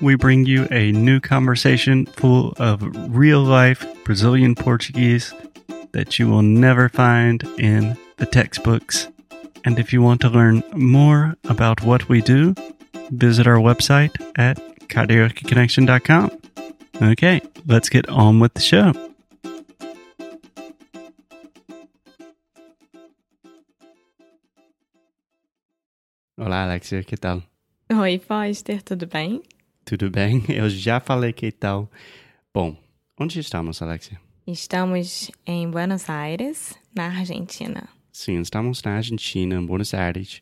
we bring you a new conversation full of real life Brazilian Portuguese that you will never find in the textbooks. And if you want to learn more about what we do, visit our website at karaokeconnection.com. Okay, let's get on with the show. Olá, Alexia, que tal? Oi, Foster, tudo bem? Tudo bem? Eu já falei que tal. Bom, onde estamos, Alexia? Estamos em Buenos Aires, na Argentina. Sim, estamos na Argentina, em Buenos Aires.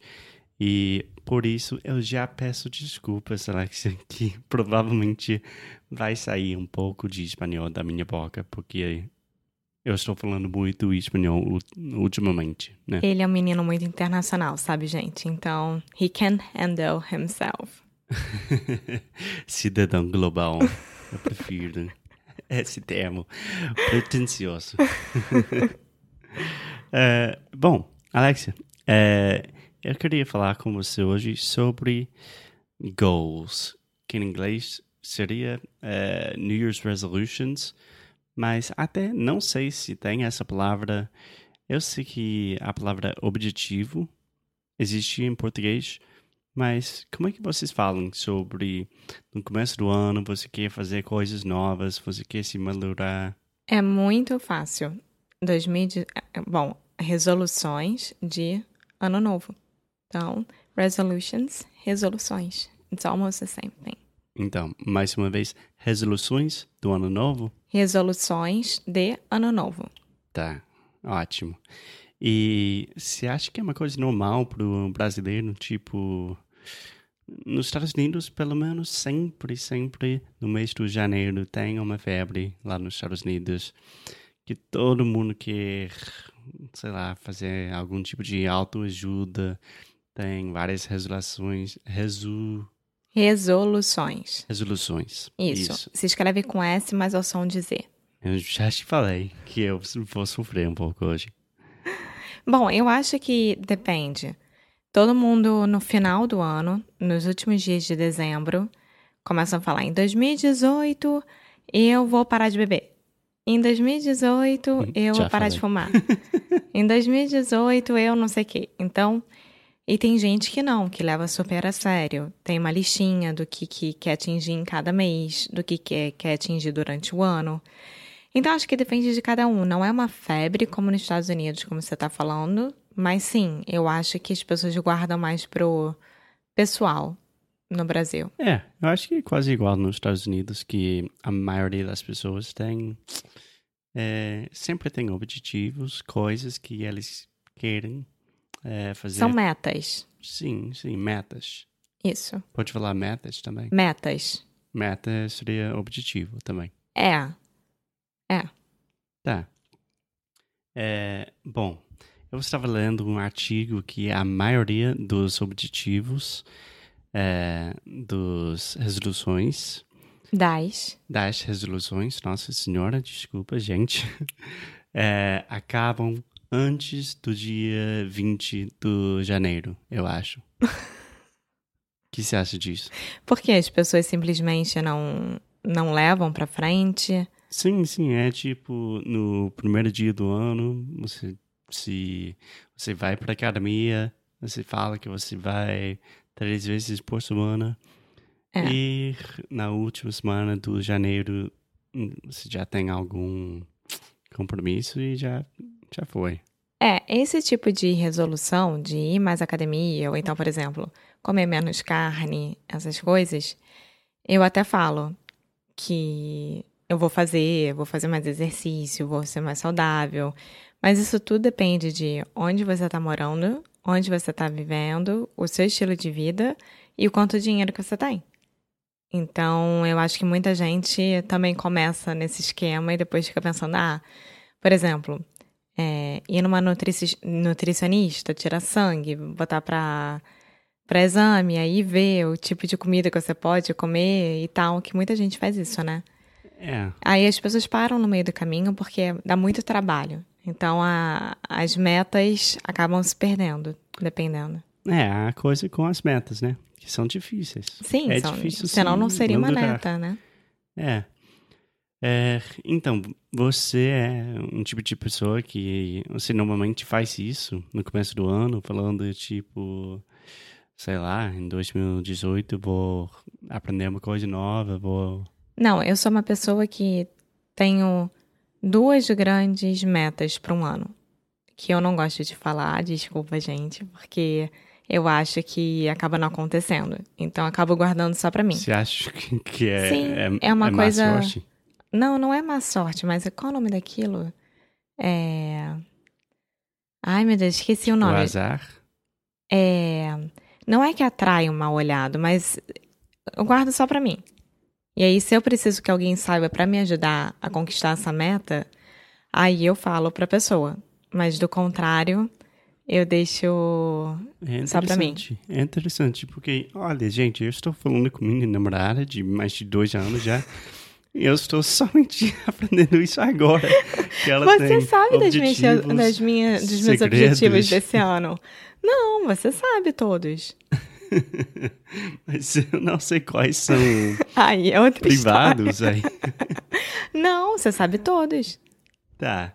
E por isso eu já peço desculpas, Alexia, que provavelmente vai sair um pouco de espanhol da minha boca, porque eu estou falando muito espanhol ultimamente, né? Ele é um menino muito internacional, sabe, gente? Então, he can handle himself. Cidadão global. Eu prefiro esse termo pretencioso. É, bom, Alexia, é, eu queria falar com você hoje sobre goals, que em inglês seria é, New Year's Resolutions, mas até não sei se tem essa palavra. Eu sei que a palavra objetivo existe em português, mas como é que vocês falam sobre no começo do ano você quer fazer coisas novas, você quer se melhorar? É muito fácil. 2000, de- bom, resoluções de ano novo. Então, resolutions, resoluções. It's almost the same thing. Então, mais uma vez, resoluções do ano novo? Resoluções de ano novo. Tá, ótimo. E você acha que é uma coisa normal para o brasileiro? Tipo, nos Estados Unidos, pelo menos sempre, sempre, no mês de janeiro, tem uma febre lá nos Estados Unidos que todo mundo quer, sei lá, fazer algum tipo de autoajuda. Tem várias resoluções, resu, Resoluções. resoluções. Isso. Se escreve com S, mas ao som de Z. Eu já te falei que eu vou sofrer um pouco hoje. Bom, eu acho que depende. Todo mundo no final do ano, nos últimos dias de dezembro, começa a falar: em 2018 eu vou parar de beber. Em 2018 eu Já vou parar de falei. fumar. em 2018 eu não sei o quê. Então, e tem gente que não, que leva super a sério. Tem uma listinha do que, que quer atingir em cada mês, do que quer, quer atingir durante o ano. Então, acho que depende de cada um. Não é uma febre como nos Estados Unidos, como você está falando, mas sim, eu acho que as pessoas guardam mais pro pessoal no Brasil. É, eu acho que é quase igual nos Estados Unidos, que a maioria das pessoas tem. é, sempre tem objetivos, coisas que eles querem é, fazer. São metas. Sim, sim, metas. Isso. Pode falar metas também? Metas. Meta seria objetivo também. É. Tá. É, bom, eu estava lendo um artigo que a maioria dos objetivos, é, dos resoluções, Das. das resoluções, nossa senhora, desculpa, gente, é, acabam antes do dia 20 de janeiro, eu acho. O que você acha disso? Porque as pessoas simplesmente não, não levam pra frente. Sim, sim, é tipo no primeiro dia do ano, você se você vai para academia, você fala que você vai três vezes por semana É. e na última semana do janeiro hum, você já tem algum compromisso e já já foi. É, esse tipo de resolução de ir mais à academia, ou então, por exemplo, comer menos carne, essas coisas, eu até falo que eu vou fazer, vou fazer mais exercício, vou ser mais saudável. Mas isso tudo depende de onde você está morando, onde você está vivendo, o seu estilo de vida e o quanto dinheiro que você tem. Então, eu acho que muita gente também começa nesse esquema e depois fica pensando, ah, Por exemplo, é, ir numa nutrici- nutricionista, tirar sangue, botar pra, pra exame, aí ver o tipo de comida que você pode comer e tal, que muita gente faz isso, né? É, Aí as pessoas param no meio do caminho porque dá muito trabalho. Então a- as metas acabam se perdendo, dependendo. é a coisa com as metas, né? Que são difíceis. Sim, é são- difícil senão sim, não seria uma durar. meta, né? É. É, Então, você é um tipo de pessoa que você normalmente faz isso no começo do ano, falando tipo, sei lá, em 2018 vou aprender uma coisa nova, vou. Não, eu sou uma pessoa que tenho duas grandes metas para um ano. Que eu não gosto de falar, desculpa, gente, porque eu acho que acaba não acontecendo. Então eu acabo guardando só pra mim. Você acha que, que é, Sim, é, é uma má coisa- sorte? Não, não é má sorte, mas qual é o nome daquilo? É. Ai, meu Deus, esqueci o O nome. azar? É. Não é que atrai um mal olhado, mas eu guardo só pra mim. E aí, se eu preciso que alguém saiba pra me ajudar a conquistar essa meta, aí eu falo pra pessoa. Mas do contrário, eu deixo. É Só pra mim. interessante. É interessante, porque, olha, gente, eu estou falando com minha namorada de mais de dois anos já. E eu estou somente aprendendo isso agora. Você sabe das minhas, das dos meus segredos. objetivos desse ano? Não, você sabe todos. Mas eu não sei quais são Aí é outra história. privados aí. Não, você sabe todos. Tá.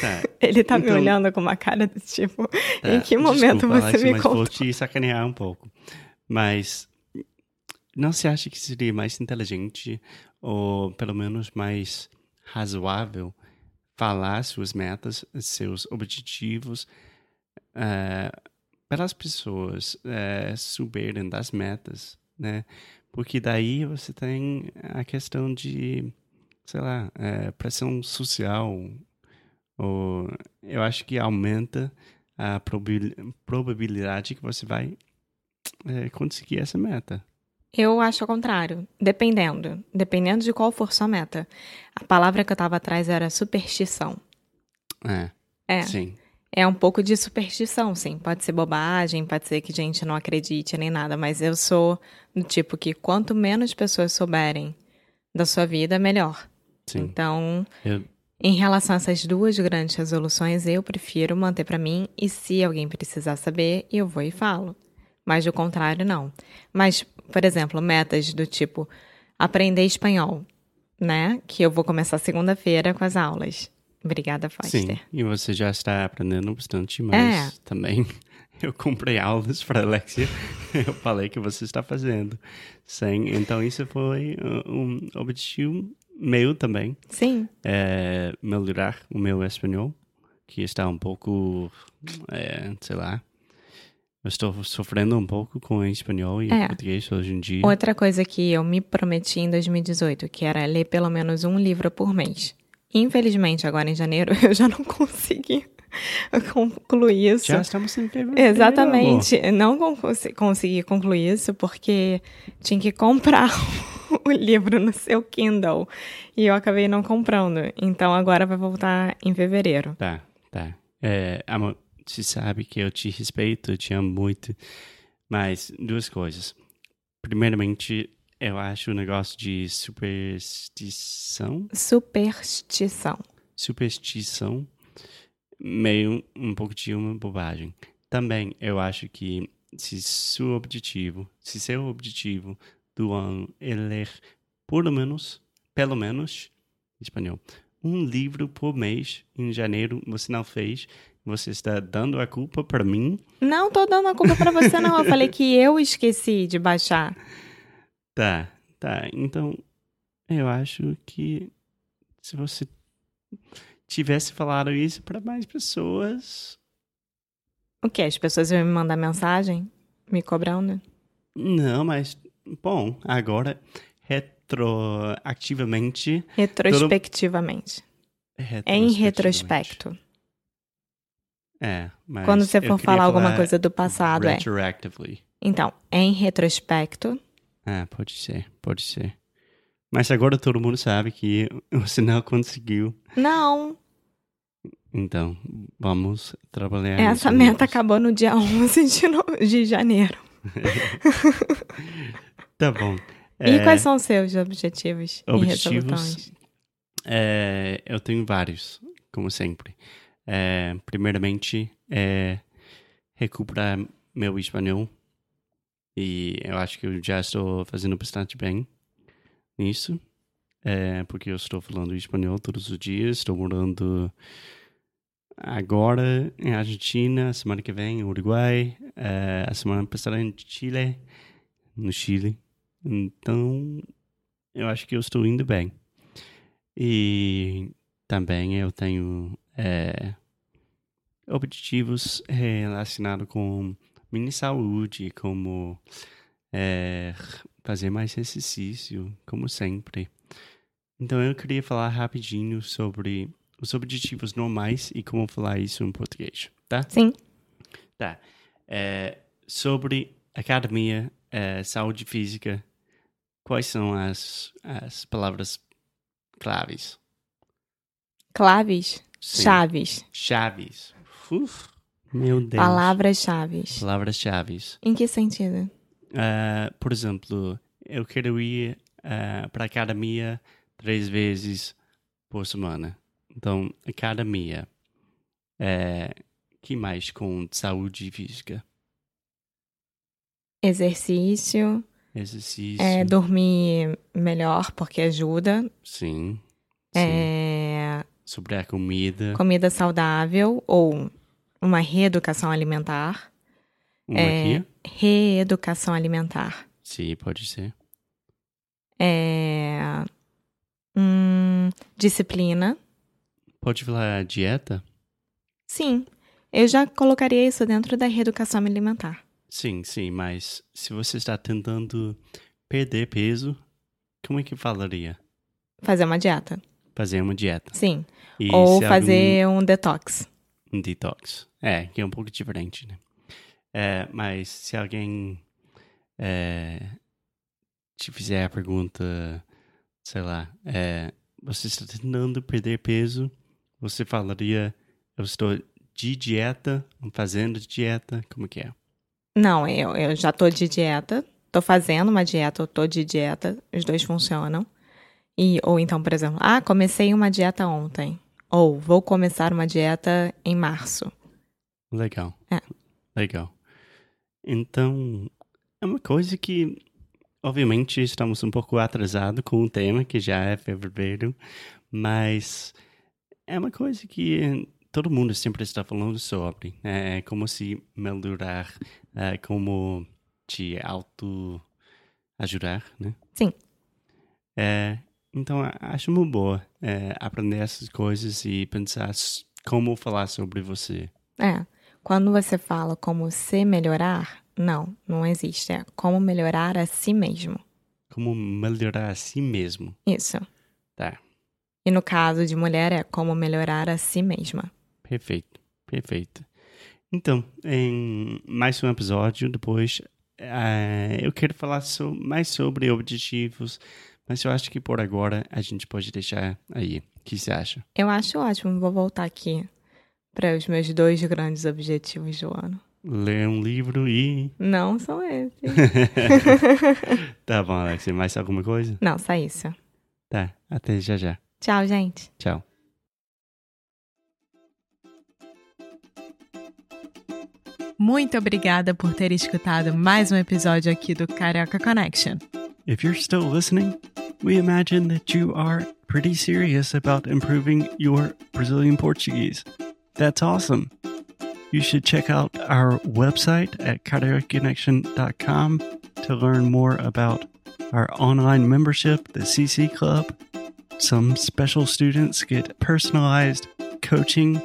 Tá. Ele tá me Então- olhando com uma cara do tipo, tá. em que momento Desculpa, você Alex, me mas contou? vou te sacanear um pouco. Mas não se acha que seria mais inteligente ou pelo menos mais razoável falar suas metas, seus objetivos eh, para as pessoas eh, souberem das metas, né? Porque daí você tem a questão de, sei lá, eh, pressão social. Ou eu acho que aumenta a probabil- probabilidade que você vai eh, conseguir essa meta. Eu acho ao contrário. Dependendo. Dependendo de qual for sua meta. A palavra que eu tava atrás era superstição. É, É. sim. É um pouco de superstição, sim. Pode ser bobagem, pode ser que gente não acredite nem nada, mas eu sou do tipo que quanto menos pessoas souberem da sua vida, melhor. Sim. Então, Eu, em relação a essas duas grandes resoluções, eu prefiro manter pra mim e se alguém precisar saber, eu vou e falo. Mas do contrário, não. Mas, por exemplo, metas do tipo aprender espanhol, né? Que eu vou começar segunda-feira com as aulas. Obrigada, Foster. sim, e você já está aprendendo bastante, mas É. também eu comprei aulas para Alexia. Eu falei que você está fazendo. Sim, então isso foi uh, um objetivo meu também. Sim. é, melhorar o meu espanhol, que está um pouco, é, sei lá, eu estou sofrendo um pouco com o espanhol e É. o português hoje em dia. Outra coisa que eu me prometi em 2018, que era ler pelo menos um livro por mês. Infelizmente, agora em janeiro, eu já não consegui concluir isso. Já estamos em fevereiro. Exatamente. Não con- consegui concluir isso porque tinha que comprar o livro no seu Kindle. E eu acabei não comprando. Então agora vai voltar em fevereiro. Tá, tá. É, amor, você sabe que eu te respeito, eu te amo muito, mas duas coisas. Primeiramente, eu acho o negócio de superstição, Superstição. superstição meio um pouco de uma bobagem. Também eu acho que se seu objetivo, se seu objetivo do ano é ler pelo menos, pelo menos, espanhol, um livro por mês em janeiro você não fez, você está dando a culpa para mim. Não tô dando a culpa pra você, não. Eu falei que eu esqueci de baixar. Tá, tá. Então, eu acho que se você tivesse falado isso para mais pessoas, O que? As pessoas iam me mandar mensagem me cobrando? Não, mas, bom, agora, retroativamente. Retrospectivamente. É em retrospecto. É, mas. Quando você for queria falar alguma coisa do passado, é. Então, é em retrospecto. Ah, pode ser, pode ser. Mas agora todo mundo sabe que você não conseguiu. Não. Então, vamos trabalhar. Essa meta juntos. acabou no dia 11 de, no- de janeiro. Tá bom. E É, quais são os seus objetivos, e objetivos? resoluções? é, eu tenho vários, como sempre. É, primeiramente, é recuperar meu espanhol. E eu acho que eu já estou fazendo bastante bem nisso. É, porque eu estou falando espanhol todos os dias. Estou morando agora em Argentina, semana que vem em Uruguai, é, a semana passada em Chile, no Chile. Então, eu acho que eu estou indo bem. E também eu tenho é, objetivos relacionados com minha saúde, como é, fazer mais exercício, como sempre. Então eu queria falar rapidinho sobre os objetivos normais e como falar isso em português, tá? Sim. Tá. É, sobre academia, é, saúde física, quais são as, as palavras claves? Claves, Sim. chaves, Chaves. Uf, meu Deus. palavras-chaves. Palavras-chaves. Em que sentido? Ah, por exemplo, eu quero ir para academia três vezes por semana. Então, academia. É, que mais com saúde física? Exercício, Exercício. é, dormir melhor porque ajuda, Sim. Sim. é, Sobre a comida. comida saudável ou uma reeducação alimentar. Uma é, aqui? Reeducação alimentar. Sim, pode ser. É, hum, disciplina. Pode falar dieta? Sim, eu já colocaria isso dentro da reeducação alimentar. Sim, sim, mas se você está tentando perder peso, como é que falaria? Fazer uma dieta. Fazer uma dieta. Sim. E ou fazer um detox. algum- um detox. É, que é um pouco diferente, né? É, mas se alguém é, te fizer a pergunta, sei lá, é, você está tentando perder peso, você falaria, eu estou de dieta, fazendo dieta, como que é? Não, eu, eu já tô de dieta. Tô fazendo uma dieta, eu tô de dieta. Os dois funcionam. E, ou então, por exemplo, ah, comecei uma dieta ontem. Ou vou começar uma dieta em março. Legal. É. Legal. Então, é uma coisa que, obviamente, estamos um pouco atrasados com o tema, que já é fevereiro, mas é uma coisa que todo mundo sempre está falando sobre. É como se melhorar, é como te auto-ajudar, né? Sim. É, então, acho muito boa é, aprender essas coisas e pensar como falar sobre você. É. Quando você fala como se melhorar, não, não existe. É como melhorar a si mesmo. Como melhorar a si mesmo. Isso. Tá, E no caso de mulher, é como melhorar a si mesma. perfeito, perfeito. Então, em mais um episódio, depois eh, eu quero falar so- mais sobre objetivos, mas eu acho que por agora a gente pode deixar aí. O que você acha? Eu acho ótimo. Vou voltar aqui para os meus dois grandes objetivos do ano. Ler um livro e. Não são esses. tá bom, Alex. Mais alguma coisa? não, só isso. Tá, até já já. Tchau, gente. Tchau. Muito obrigada por ter escutado mais um episódio aqui do Carioca Connection. If you're still listening, we imagine that you are pretty serious about improving your Brazilian Portuguese. That's awesome. You should check out our website at cariocaconnection.com to learn more about our online membership, the CC Club. Some special students get personalized coaching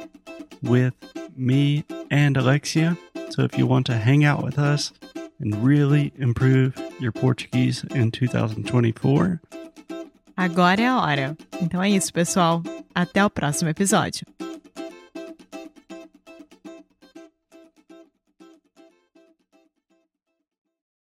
with me and Alexia. So if you want to hang out with us and really improve your Portuguese in 2024, Agora é a hora. Então é isso, pessoal. Até o próximo episódio.